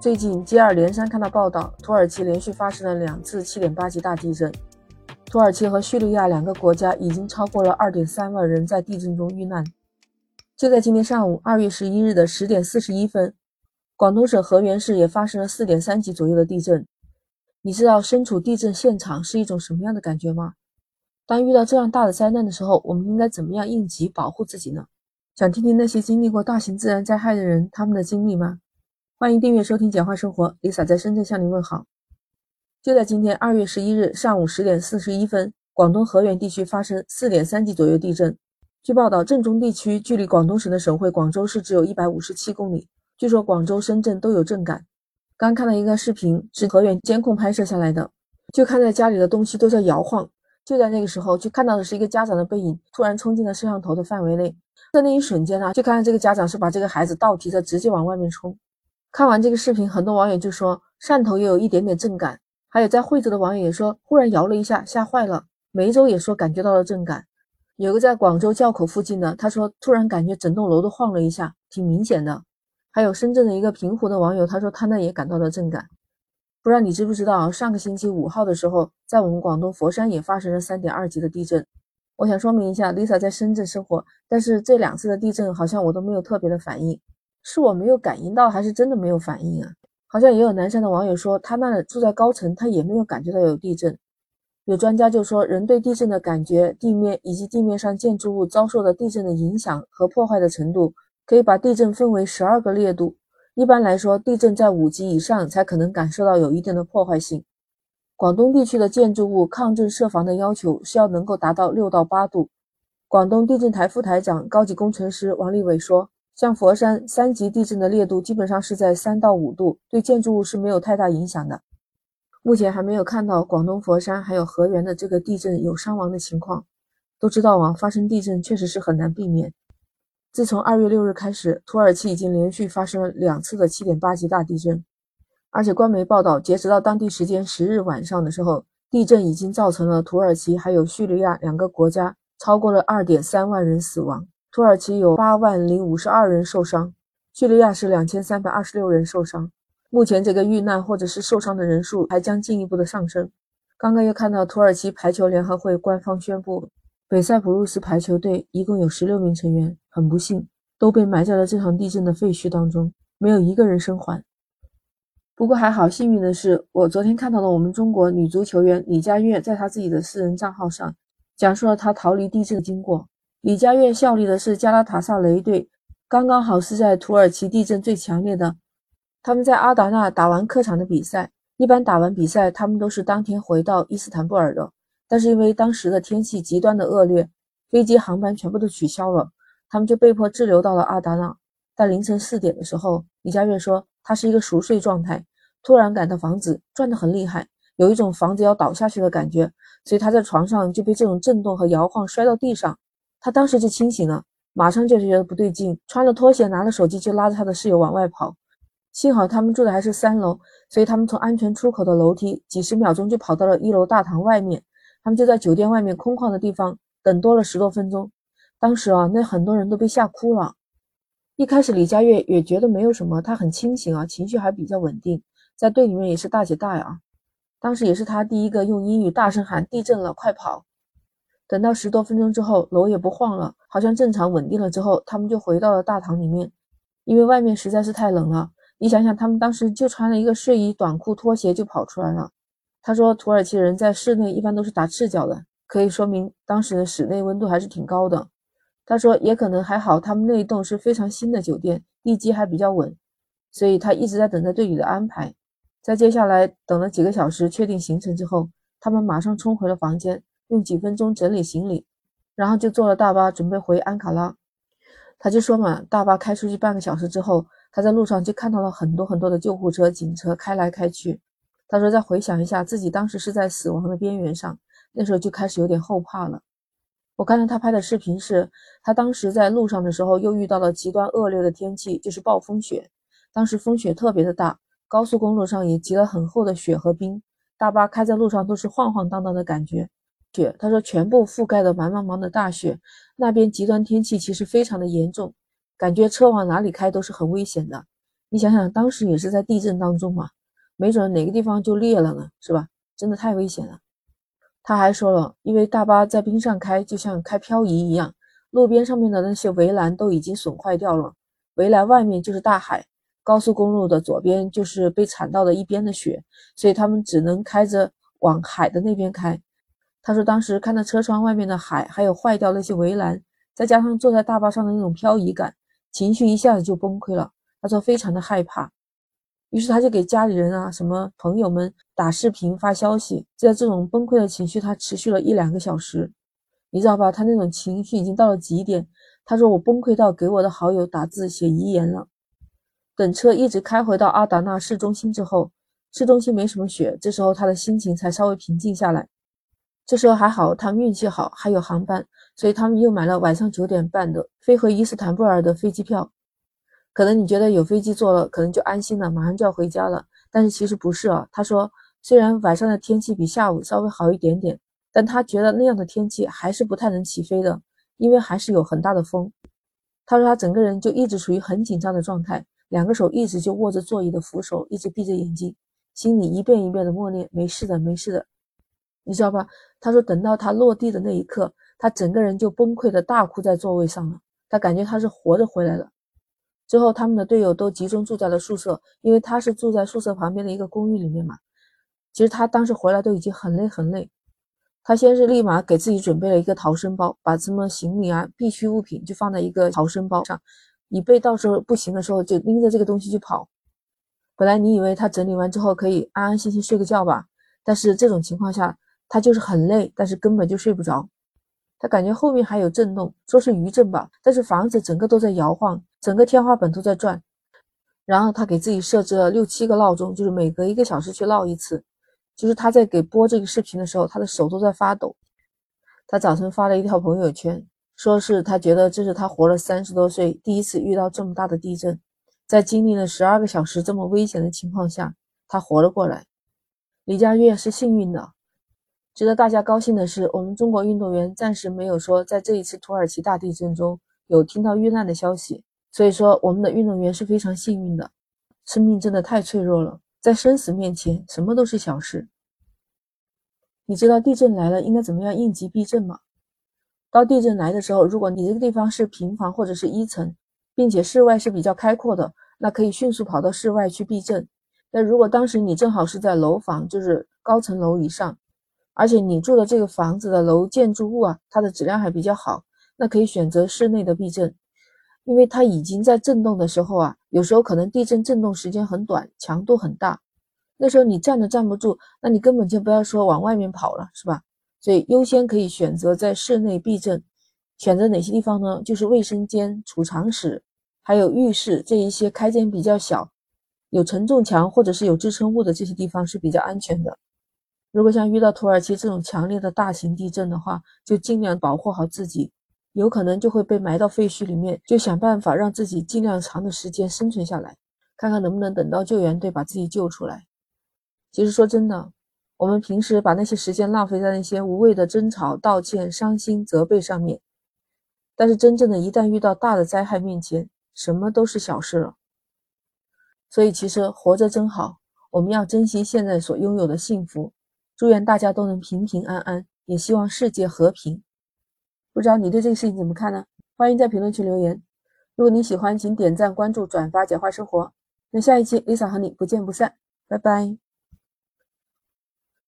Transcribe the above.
最近接二连三看到报道，土耳其连续发生了两次7.8级大地震。土耳其和叙利亚两个国家已经超过了2.3万人在地震中遇难。就在今天上午，2月11日的10点41分，广东省河源市也发生了4.3级左右的地震。你知道身处地震现场是一种什么样的感觉吗？当遇到这样大的灾难的时候，我们应该怎么样应急保护自己呢？想听听那些经历过大型自然灾害的人他们的经历吗？欢迎订阅收听《简化生活》，Lisa 在深圳向您问好。就在今天二月十一日上午十点四十一分，广东河源地区发生四点三级左右地震。据报道，震中地区距离广东省的省会广州市只有一百五十七公里。据说广州、深圳都有震感。刚看到一个视频，是河源监控拍摄下来的，就看在家里的东西都在摇晃。就在那个时候，就看到的是一个家长的背影突然冲进了摄像头的范围内。在那一瞬间呢，就看到这个家长是把这个孩子倒提着直接往外面冲。看完这个视频，很多网友就说汕头也有一点点震感，还有在惠州的网友也说忽然摇了一下，吓坏了。梅州也说感觉到了震感，有个在广州窖口附近的，他说突然感觉整栋楼都晃了一下，挺明显的。还有深圳的一个平湖的网友，他说他那也感到了震感。不知道你知不知道，上个星期五号的时候，在我们广东佛山也发生了三点二级的地震。我想说明一下，Lisa 在深圳生活，但是这两次的地震好像我都没有特别的反应。是我没有感应到，还是真的没有反应啊？好像也有南山的网友说，他那住在高层，他也没有感觉到有地震。有专家就说，人对地震的感觉，地面以及地面上建筑物遭受的地震的影响和破坏的程度，可以把地震分为十二个烈度。一般来说，地震在五级以上才可能感受到有一定的破坏性。广东地区的建筑物抗震设防的要求是要能够达到六到八度。广东地震台副台长、高级工程师王立伟说。像佛山三级地震的烈度基本上是在三到五度，对建筑物是没有太大影响的。目前还没有看到广东佛山还有河源的这个地震有伤亡的情况。都知道啊，发生地震确实是很难避免。自从二月六日开始，土耳其已经连续发生了两次的七点八级大地震，而且官媒报道，截止到当地时间十日晚上的时候，地震已经造成了土耳其还有叙利亚两个国家超过了二点三万人死亡。土耳其有八万零五十二人受伤，叙利亚是两千三百二十六人受伤。目前这个遇难或者是受伤的人数还将进一步的上升。刚刚又看到土耳其排球联合会官方宣布，北塞浦路斯排球队一共有十六名成员，很不幸都被埋在了这场地震的废墟当中，没有一个人生还。不过还好，幸运的是，我昨天看到了我们中国女足球员李佳悦在她自己的私人账号上讲述了她逃离地震的经过。李佳悦效力的是加拉塔萨雷队，刚刚好是在土耳其地震最强烈的。他们在阿达纳打完客场的比赛，一般打完比赛他们都是当天回到伊斯坦布尔的。但是因为当时的天气极端的恶劣，飞机航班全部都取消了，他们就被迫滞留到了阿达纳。在凌晨四点的时候，李佳悦说他是一个熟睡状态，突然感到房子转得很厉害，有一种房子要倒下去的感觉，所以他在床上就被这种震动和摇晃摔到地上。他当时就清醒了，马上就觉得不对劲，穿了拖鞋，拿着手机就拉着他的室友往外跑。幸好他们住的还是三楼，所以他们从安全出口的楼梯几十秒钟就跑到了一楼大堂外面。他们就在酒店外面空旷的地方等多了十多分钟。当时啊，那很多人都被吓哭了。一开始李佳悦也觉得没有什么，他很清醒啊，情绪还比较稳定，在队里面也是大姐大呀。当时也是他第一个用英语大声喊：“地震了，快跑！”等到十多分钟之后，楼也不晃了，好像正常稳定了之后，他们就回到了大堂里面，因为外面实在是太冷了。你想想，他们当时就穿了一个睡衣、短裤、拖鞋就跑出来了。他说，土耳其人在室内一般都是打赤脚的，可以说明当时的室内温度还是挺高的。他说，也可能还好，他们那一栋是非常新的酒店，地基还比较稳，所以他一直在等待队里的安排。在接下来等了几个小时，确定行程之后，他们马上冲回了房间。用几分钟整理行李，然后就坐了大巴准备回安卡拉。他就说嘛，大巴开出去半个小时之后，他在路上就看到了很多很多的救护车、警车开来开去。他说再回想一下自己当时是在死亡的边缘上，那时候就开始有点后怕了。我看到他拍的视频是，他当时在路上的时候又遇到了极端恶劣的天气，就是暴风雪。当时风雪特别的大，高速公路上也积了很厚的雪和冰，大巴开在路上都是晃晃荡荡的感觉。雪，他说全部覆盖的白茫茫的大雪，那边极端天气其实非常的严重，感觉车往哪里开都是很危险的。你想想，当时也是在地震当中嘛，没准哪个地方就裂了呢，是吧？真的太危险了。他还说了，因为大巴在冰上开，就像开漂移一样，路边上面的那些围栏都已经损坏掉了，围栏外面就是大海，高速公路的左边就是被铲到的一边的雪，所以他们只能开着往海的那边开。他说，当时看到车窗外面的海，还有坏掉那些围栏，再加上坐在大巴上的那种漂移感，情绪一下子就崩溃了。他说非常的害怕。于是他就给家里人啊，什么朋友们打视频发消息，在这种崩溃的情绪，他持续了一两个小时，你知道吧？他那种情绪已经到了极点。他说我崩溃到给我的好友打字写遗言了。等车一直开回到阿达纳市中心之后，市中心没什么雪，这时候他的心情才稍微平静下来。这时候还好，他们运气好，还有航班，所以他们又买了晚上九点半的飞回伊斯坦布尔的飞机票。可能你觉得有飞机坐了，可能就安心了，马上就要回家了。但是其实不是啊。他说，虽然晚上的天气比下午稍微好一点点，但他觉得那样的天气还是不太能起飞的，因为还是有很大的风。他说他整个人就一直处于很紧张的状态，两个手一直就握着座椅的扶手，一直闭着眼睛，心里一遍一遍的默念：“没事的，没事的。”你知道吧？他说等到他落地的那一刻，他整个人就崩溃的大哭在座位上了。他感觉他是活着回来了。之后，他们的队友都集中住在了宿舍，因为他是住在宿舍旁边的一个公寓里面嘛。其实他当时回来都已经很累很累，他先是立马给自己准备了一个逃生包，把什么行李啊、必需物品就放在一个逃生包上，以备到时候不行的时候就拎着这个东西去跑。本来你以为他整理完之后可以安安心心睡个觉吧，但是这种情况下他就是很累，但是根本就睡不着。他感觉后面还有震动，说是余震吧，但是房子整个都在摇晃，整个天花板都在转。然后他给自己设置了六七个闹钟，就是每隔一个小时去闹一次。就是他在给播这个视频的时候，他的手都在发抖。他早晨发了一条朋友圈，说是他觉得这是他活了三十多岁第一次遇到这么大的地震，在经历了十二个小时这么危险的情况下，他活了过来。李佳悦是幸运的。值得大家高兴的是，我们中国运动员暂时没有说在这一次土耳其大地震中有听到遇难的消息，所以说我们的运动员是非常幸运的。生命真的太脆弱了，在生死面前，什么都是小事。你知道地震来了应该怎么样应急避震吗？当地震来的时候，如果你这个地方是平房或者是一层，并且室外是比较开阔的，那可以迅速跑到室外去避震。但如果当时你正好是在楼房，就是高层楼以上。而且你住的这个房子的楼建筑物啊，它的质量还比较好，那可以选择室内的避震，因为它已经在震动的时候啊，有时候可能地震震动时间很短，强度很大，那时候你站都站不住，那你根本就不要说往外面跑了，是吧？所以优先可以选择在室内避震，选择哪些地方呢？就是卫生间、储藏室，还有浴室这一些开间比较小、有承重墙或者是有支撑物的这些地方是比较安全的。如果像遇到土耳其这种强烈的大型地震的话，就尽量保护好自己，有可能就会被埋到废墟里面，就想办法让自己尽量长的时间生存下来，看看能不能等到救援队把自己救出来。其实说真的，我们平时把那些时间浪费在那些无谓的争吵、道歉、伤心、责备上面，但是真正的一旦遇到大的灾害面前，什么都是小事了。所以其实活着真好，我们要珍惜现在所拥有的幸福。祝愿大家都能平平安安，也希望世界和平。不知道你对这个事情怎么看呢？欢迎在评论区留言。如果你喜欢，请点赞、关注、转发，简化生活。那下一期 Lisa 和你不见不散，拜拜。